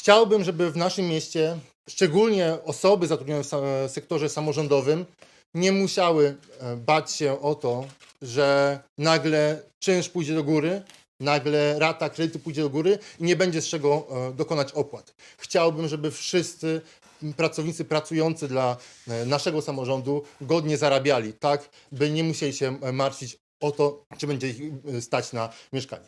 Chciałbym, żeby w naszym mieście, szczególnie osoby zatrudnione w sektorze samorządowym, nie musiały e, bać się o to, że nagle czynsz pójdzie do góry, nagle rata kredytu pójdzie do góry i nie będzie z czego e, dokonać opłat. Chciałbym, żeby wszyscy pracownicy pracujący dla e, naszego samorządu godnie zarabiali, tak by nie musieli się martwić o to, czy będzie ich stać na mieszkanie.